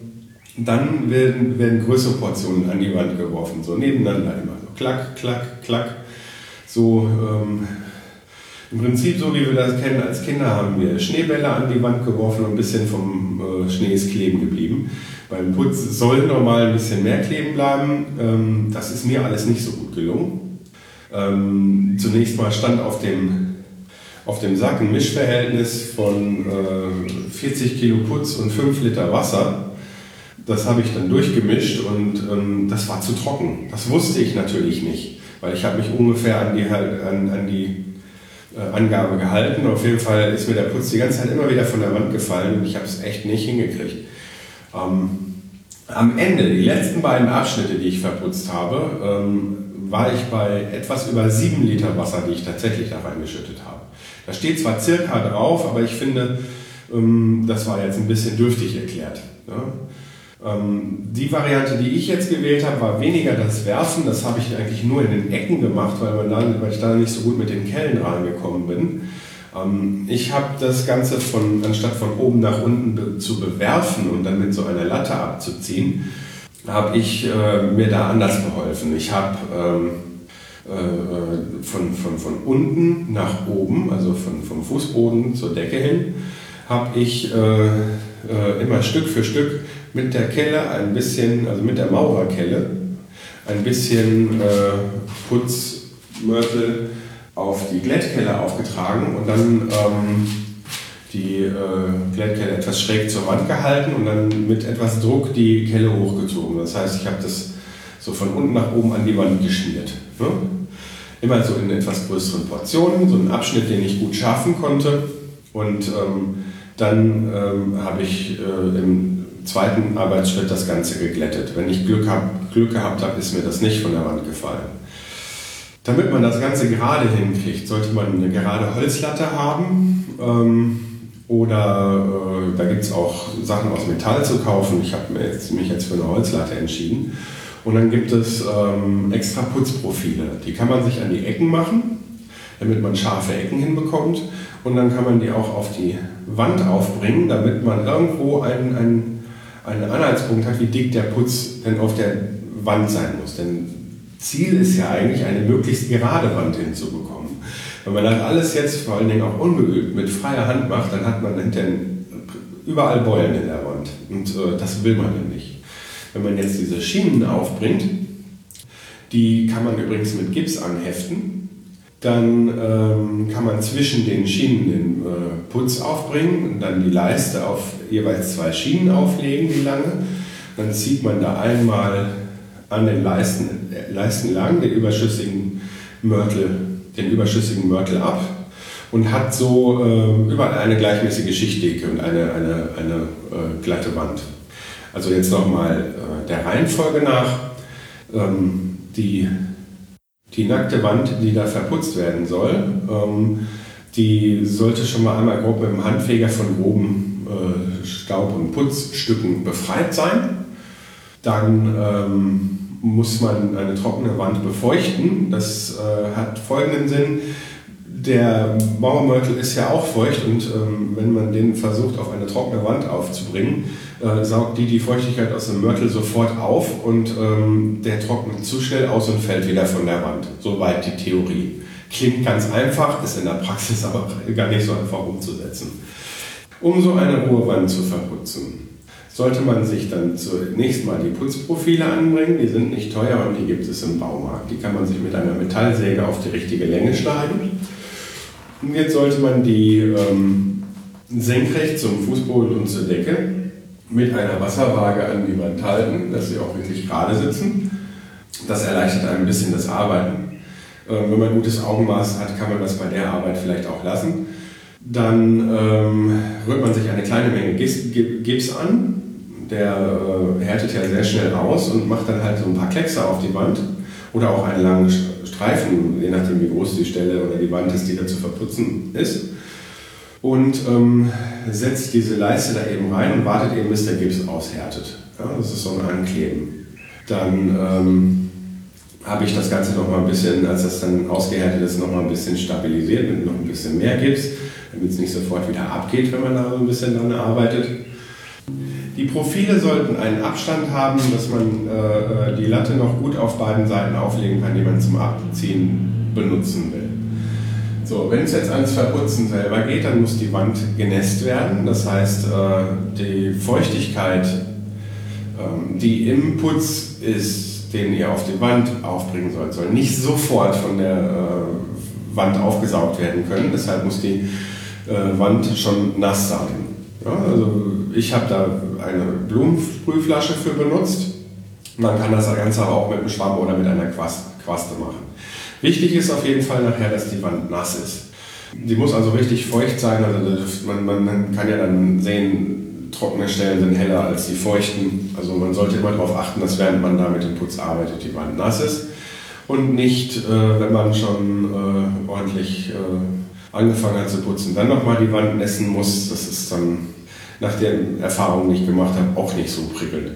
[SPEAKER 2] dann werden, werden größere Portionen an die Wand geworfen, so nebeneinander immer. So klack, klack, klack. So ähm, im Prinzip so wie wir das kennen als Kinder haben wir Schneebälle an die Wand geworfen und ein bisschen vom äh, Schnee ist kleben geblieben. Beim Putz soll normal ein bisschen mehr kleben bleiben. Ähm, das ist mir alles nicht so gut gelungen. Ähm, zunächst mal stand auf dem auf dem Sack ein Mischverhältnis von äh, 40 Kilo Putz und 5 Liter Wasser. Das habe ich dann durchgemischt und ähm, das war zu trocken. Das wusste ich natürlich nicht, weil ich habe mich ungefähr an die, an, an die äh, Angabe gehalten. Auf jeden Fall ist mir der Putz die ganze Zeit immer wieder von der Wand gefallen und ich habe es echt nicht hingekriegt. Ähm, am Ende, die letzten beiden Abschnitte, die ich verputzt habe, ähm, war ich bei etwas über 7 Liter Wasser, die ich tatsächlich da reingeschüttet habe. Da steht zwar circa drauf, aber ich finde, ähm, das war jetzt ein bisschen dürftig erklärt. Ähm, die Variante, die ich jetzt gewählt habe, war weniger das Werfen. Das habe ich eigentlich nur in den Ecken gemacht, weil, ich da nicht so gut mit den Kellen reingekommen bin. Ähm, ich habe das Ganze von, anstatt von oben nach unten zu bewerfen und dann mit so einer Latte abzuziehen, habe ich äh, mir da anders geholfen. Ich habe äh, von, von, von unten nach oben, also von, vom Fußboden zur Decke hin, habe ich äh, äh, immer Stück für Stück mit der Kelle ein bisschen, also mit der Maurerkelle, ein bisschen äh, Putzmörtel auf die Glättkelle aufgetragen und dann ähm, die äh, Glättkelle etwas schräg zur Wand gehalten und dann mit etwas Druck die Kelle hochgezogen. Das heißt, ich habe das so von unten nach oben an die Wand geschmiert. Ne? Immer so in etwas größeren Portionen, so einen Abschnitt, den ich gut schärfen konnte. Und ähm, dann ähm, habe ich äh, im zweiten Arbeitsschritt das Ganze geglättet. Wenn ich Glück, hab, Glück gehabt habe, ist mir das nicht von der Wand gefallen. Damit man das Ganze gerade hinkriegt, sollte man eine gerade Holzlatte haben. Ähm, oder äh, da gibt es auch Sachen aus Metall zu kaufen. Ich habe mich jetzt für eine Holzlatte entschieden. Und dann gibt es ähm, extra Putzprofile. Die kann man sich an die Ecken machen, damit man scharfe Ecken hinbekommt. Und dann kann man die auch auf die Wand aufbringen, damit man irgendwo einen, einen, einen Anhaltspunkt hat, wie dick der Putz denn auf der Wand sein muss. Denn Ziel ist ja eigentlich, eine möglichst gerade Wand hinzubekommen. Wenn man das alles jetzt vor allen Dingen auch ungeübt mit freier Hand macht, dann hat man hinterher überall Beulen in der Wand. Und äh, das will man ja nicht. Wenn man jetzt diese Schienen aufbringt, die kann man übrigens mit Gips anheften, dann ähm, kann man zwischen den Schienen den äh, Putz aufbringen und dann die Leiste auf jeweils zwei Schienen auflegen, die lange. Dann zieht man da einmal an den Leisten, äh, Leisten lang den überschüssigen Mörtel den überschüssigen Mörtel ab und hat so äh, überall eine gleichmäßige Schichtdicke und eine, eine, eine äh, glatte Wand. Also jetzt nochmal äh, der Reihenfolge nach. Ähm, die, die nackte Wand, die da verputzt werden soll, ähm, die sollte schon mal einmal grob mit dem Handfeger von groben äh, Staub- und Putzstücken befreit sein. Dann ähm, muss man eine trockene Wand befeuchten. Das äh, hat folgenden Sinn. Der Mauermörtel ist ja auch feucht und ähm, wenn man den versucht auf eine trockene Wand aufzubringen, äh, saugt die die Feuchtigkeit aus dem Mörtel sofort auf und ähm, der trocknet zu schnell aus und fällt wieder von der Wand. Soweit die Theorie. Klingt ganz einfach, ist in der Praxis *laughs* aber gar nicht so einfach umzusetzen. Um so eine hohe Wand zu verputzen, sollte man sich dann zunächst mal die Putzprofile anbringen. Die sind nicht teuer und die gibt es im Baumarkt. Die kann man sich mit einer Metallsäge auf die richtige Länge schneiden. Jetzt sollte man die ähm, senkrecht zum Fußboden und zur Decke mit einer Wasserwaage an die Wand halten, dass sie auch wirklich gerade sitzen. Das erleichtert ein bisschen das Arbeiten. Ähm, wenn man gutes Augenmaß hat, kann man das bei der Arbeit vielleicht auch lassen. Dann ähm, rührt man sich eine kleine Menge Gips an, der äh, härtet ja sehr schnell aus und macht dann halt so ein paar Kleckse auf die Wand oder auch einen langen Streifen, je nachdem wie groß die Stelle oder die Wand ist, die da zu verputzen ist. Und ähm, setzt diese Leiste da eben rein und wartet eben, bis der Gips aushärtet. Ja, das ist so ein Ankleben. Dann ähm, habe ich das Ganze noch mal ein bisschen, als das dann ausgehärtet ist, noch mal ein bisschen stabilisiert mit noch ein bisschen mehr Gips, damit es nicht sofort wieder abgeht, wenn man da so ein bisschen dran arbeitet. Die Profile sollten einen Abstand haben, dass man äh, die Latte noch gut auf beiden Seiten auflegen kann, die man zum Abziehen benutzen will. So, wenn es jetzt ans Verputzen selber geht, dann muss die Wand genässt werden. Das heißt, äh, die Feuchtigkeit, äh, die im Putz ist, den ihr auf die Wand aufbringen sollt, soll nicht sofort von der äh, Wand aufgesaugt werden können. Deshalb muss die äh, Wand schon nass sein. Ja, also ich habe da eine Blumensprühflasche für benutzt. Man kann das Ganze aber auch mit einem Schwamm oder mit einer Quaste machen. Wichtig ist auf jeden Fall nachher, dass die Wand nass ist. Die muss also richtig feucht sein. Also man, man kann ja dann sehen, trockene Stellen sind heller als die feuchten. Also man sollte immer darauf achten, dass während man da mit dem Putz arbeitet, die Wand nass ist. Und nicht, äh, wenn man schon äh, ordentlich äh, angefangen hat zu putzen, dann nochmal die Wand nässen muss. Das ist dann nach der Erfahrung, die ich gemacht habe, auch nicht so prickelnd.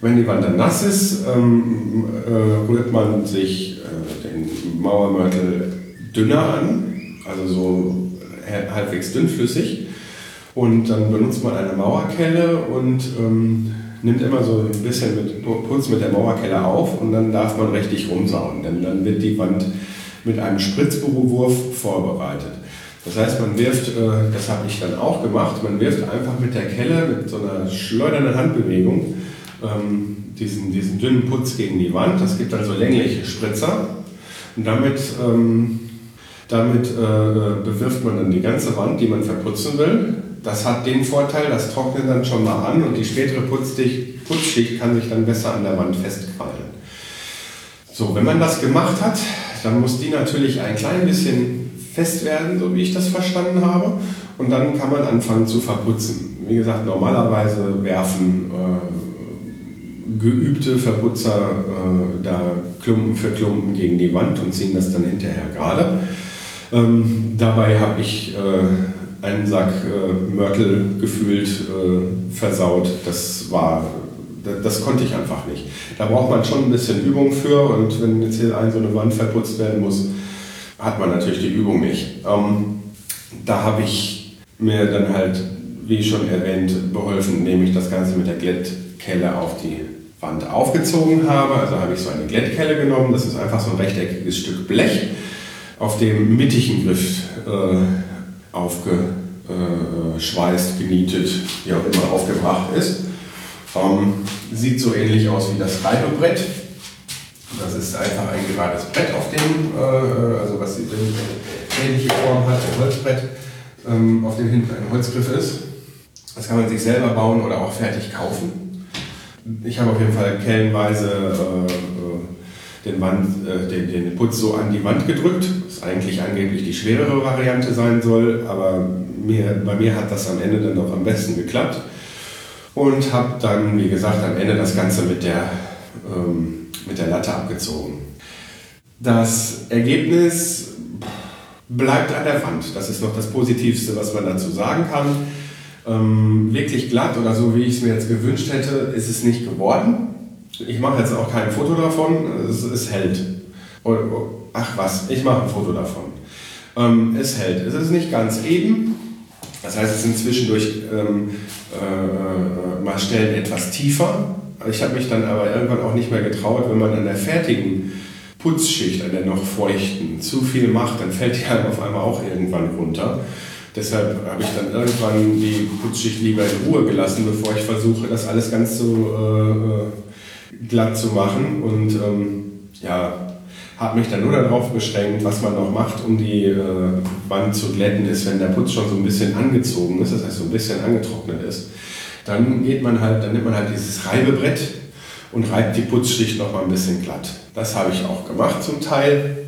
[SPEAKER 2] Wenn die Wand dann nass ist, ähm, äh, rührt man sich äh, den Mauermörtel dünner an, also so halbwegs dünnflüssig. Und dann benutzt man eine Mauerkelle und ähm, nimmt immer so ein bisschen mit Putz mit der Mauerkelle auf und dann darf man richtig rumsauen, denn dann wird die Wand mit einem Spritzberufwurf vorbereitet. Das heißt, man wirft, äh, das habe ich dann auch gemacht, man wirft einfach mit der Kelle, mit so einer schleudernden Handbewegung, ähm, diesen, diesen dünnen Putz gegen die Wand. Das gibt dann so längliche Spritzer. Und damit, ähm, damit äh, bewirft man dann die ganze Wand, die man verputzen will. Das hat den Vorteil, das trocknet dann schon mal an und die spätere Putzschicht, kann sich dann besser an der Wand festkrallen. So, wenn man das gemacht hat, dann muss die natürlich ein klein bisschen fest werden, so wie ich das verstanden habe. Und dann kann man anfangen zu verputzen. Wie gesagt, normalerweise werfen äh, geübte Verputzer äh, da Klumpen für Klumpen gegen die Wand und ziehen das dann hinterher gerade. Ähm, dabei habe ich äh, einen Sack äh, Mörtel gefühlt äh, versaut. Das war das konnte ich einfach nicht. Da braucht man schon ein bisschen Übung für und wenn jetzt hier ein so eine Wand verputzt werden muss, hat man natürlich die Übung nicht. Ähm, da habe ich mir dann halt, wie schon erwähnt, beholfen, indem ich das Ganze mit der Glättkelle auf die Wand aufgezogen habe. Also habe ich so eine Glättkelle genommen. Das ist einfach so ein rechteckiges Stück Blech, auf dem mittigen Griff äh, aufgeschweißt, genietet, wie auch immer aufgebracht ist. Ähm, sieht so ähnlich aus wie das Reibebrett. Das ist einfach ein gerades Brett, auf dem, äh, also was die ähnliche Form hat, ein Holzbrett, ähm, auf dem hinten ein Holzgriff ist. Das kann man sich selber bauen oder auch fertig kaufen. Ich habe auf jeden Fall kellenweise äh, äh den, Wand, äh, den, den Putz so an die Wand gedrückt, was eigentlich angeblich die schwerere Variante sein soll, aber mir, bei mir hat das am Ende dann noch am besten geklappt. Und habe dann, wie gesagt, am Ende das Ganze mit der ähm, mit der Latte abgezogen. Das Ergebnis bleibt an der Wand. Das ist noch das Positivste, was man dazu sagen kann. Ähm, wirklich glatt oder so, wie ich es mir jetzt gewünscht hätte, ist es nicht geworden. Ich mache jetzt auch kein Foto davon, es, es hält. Oh, ach was, ich mache ein Foto davon. Ähm, es hält. Es ist nicht ganz eben. Das heißt, es sind zwischendurch ähm, äh, äh mal Stellen etwas tiefer. Ich habe mich dann aber irgendwann auch nicht mehr getraut, wenn man an der fertigen Putzschicht, an der noch feuchten, zu viel macht, dann fällt die halt auf einmal auch irgendwann runter. Deshalb habe ich dann irgendwann die Putzschicht lieber in Ruhe gelassen, bevor ich versuche, das alles ganz so äh, glatt zu machen. Und ähm, ja, habe mich dann nur darauf beschränkt, was man noch macht, um die äh, Wand zu glätten, ist, wenn der Putz schon so ein bisschen angezogen ist, das heißt so ein bisschen angetrocknet ist dann geht man halt, dann nimmt man halt dieses Reibebrett und reibt die Putzschicht noch mal ein bisschen glatt. Das habe ich auch gemacht zum Teil.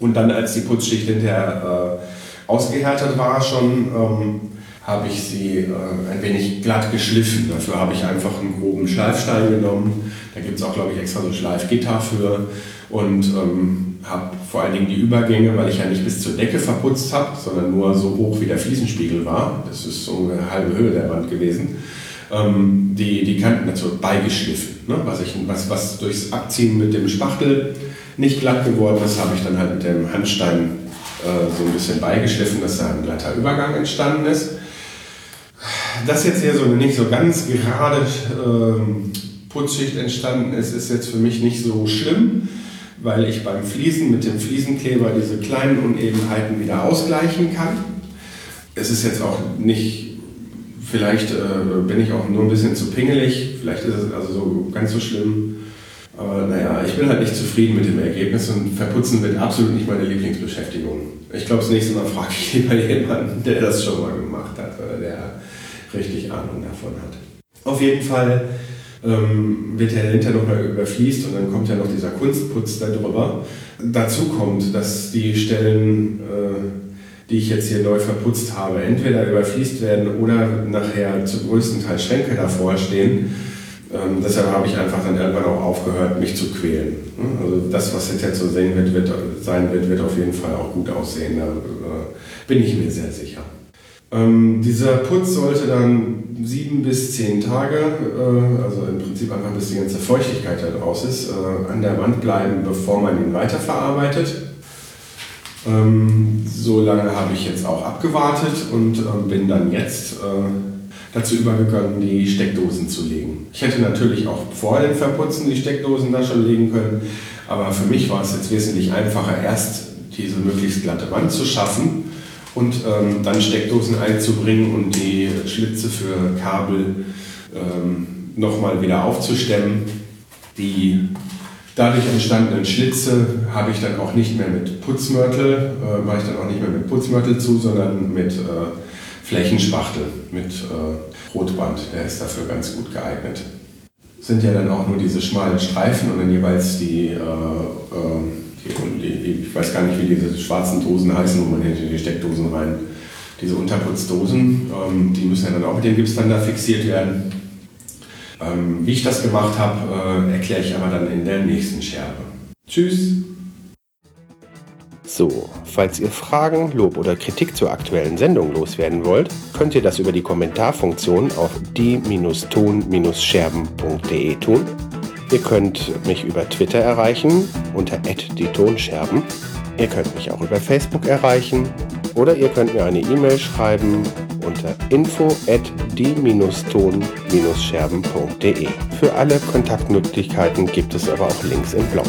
[SPEAKER 2] Und dann, als die Putzschicht hinterher äh, ausgehärtet war, schon ähm, habe ich sie äh, ein wenig glatt geschliffen. Dafür habe ich einfach einen groben Schleifstein genommen. Da gibt es auch, glaube ich, extra so Schleifgitter für. Und ähm, habe vor allen Dingen die Übergänge, weil ich ja nicht bis zur Decke verputzt habe, sondern nur so hoch wie der Fliesenspiegel war. Das ist so eine halbe Höhe der Wand gewesen ähm, die, die Kanten dazu beigeschliffen. Ne? Was, ich, was, was durchs Abziehen mit dem Spachtel nicht glatt geworden ist, habe ich dann halt mit dem Handstein äh, so ein bisschen beigeschliffen, dass da ein glatter Übergang entstanden ist. Dass jetzt hier so eine nicht so ganz gerade äh, Putzschicht entstanden ist, ist jetzt für mich nicht so schlimm, weil ich beim Fliesen mit dem Fliesenkleber diese kleinen Unebenheiten wieder ausgleichen kann. Es ist jetzt auch nicht Vielleicht äh, bin ich auch nur ein bisschen zu pingelig, vielleicht ist es also so ganz so schlimm. Aber naja, ich bin halt nicht zufrieden mit dem Ergebnis und verputzen wird absolut nicht meine Lieblingsbeschäftigung. Ich glaube, das nächste Mal frage ich lieber jemanden, der das schon mal gemacht hat oder der richtig Ahnung davon hat. Auf jeden Fall ähm, wird der hinter noch mal überfließt und dann kommt ja noch dieser Kunstputz da drüber. Dazu kommt, dass die Stellen äh, die ich jetzt hier neu verputzt habe, entweder überfließt werden oder nachher zum größten Teil Schränke davor stehen. Ähm, deshalb habe ich einfach dann irgendwann auch aufgehört, mich zu quälen. Also das, was jetzt, jetzt so sehen wird, wird, sein wird, wird auf jeden Fall auch gut aussehen. Da äh, bin ich mir sehr sicher. Ähm, dieser Putz sollte dann sieben bis zehn Tage, äh, also im Prinzip einfach bis die ganze Feuchtigkeit da draus ist, äh, an der Wand bleiben, bevor man ihn weiterverarbeitet. Ähm, so lange habe ich jetzt auch abgewartet und ähm, bin dann jetzt äh, dazu übergegangen, die Steckdosen zu legen. Ich hätte natürlich auch vor dem Verputzen die Steckdosen da schon legen können, aber für mich war es jetzt wesentlich einfacher, erst diese möglichst glatte Wand zu schaffen und ähm, dann Steckdosen einzubringen und die Schlitze für Kabel ähm, nochmal wieder aufzustemmen. Die dadurch entstandenen Schlitze habe ich dann auch nicht mehr mit Putzmörtel, äh, mache ich dann auch nicht mehr mit Putzmörtel zu, sondern mit äh, Flächenspachtel, mit äh, Rotband. Der ist dafür ganz gut geeignet. Sind ja dann auch nur diese schmalen Streifen und dann jeweils die, äh, äh, die, die, ich weiß gar nicht, wie diese schwarzen Dosen heißen, wo man hinter die Steckdosen rein, diese Unterputzdosen, ähm, die müssen ja dann auch mit dem Gipsband da fixiert werden. Ähm, wie ich das gemacht habe, äh, erkläre ich aber dann in der nächsten Scherbe. Tschüss!
[SPEAKER 6] So, falls ihr Fragen, Lob oder Kritik zur aktuellen Sendung loswerden wollt, könnt ihr das über die Kommentarfunktion auf die-ton-scherben.de tun. Ihr könnt mich über Twitter erreichen unter @die-tonscherben. Ihr könnt mich auch über Facebook erreichen oder ihr könnt mir eine E-Mail schreiben unter info at die-ton-scherben.de. Für alle Kontaktmöglichkeiten gibt es aber auch Links im Blog.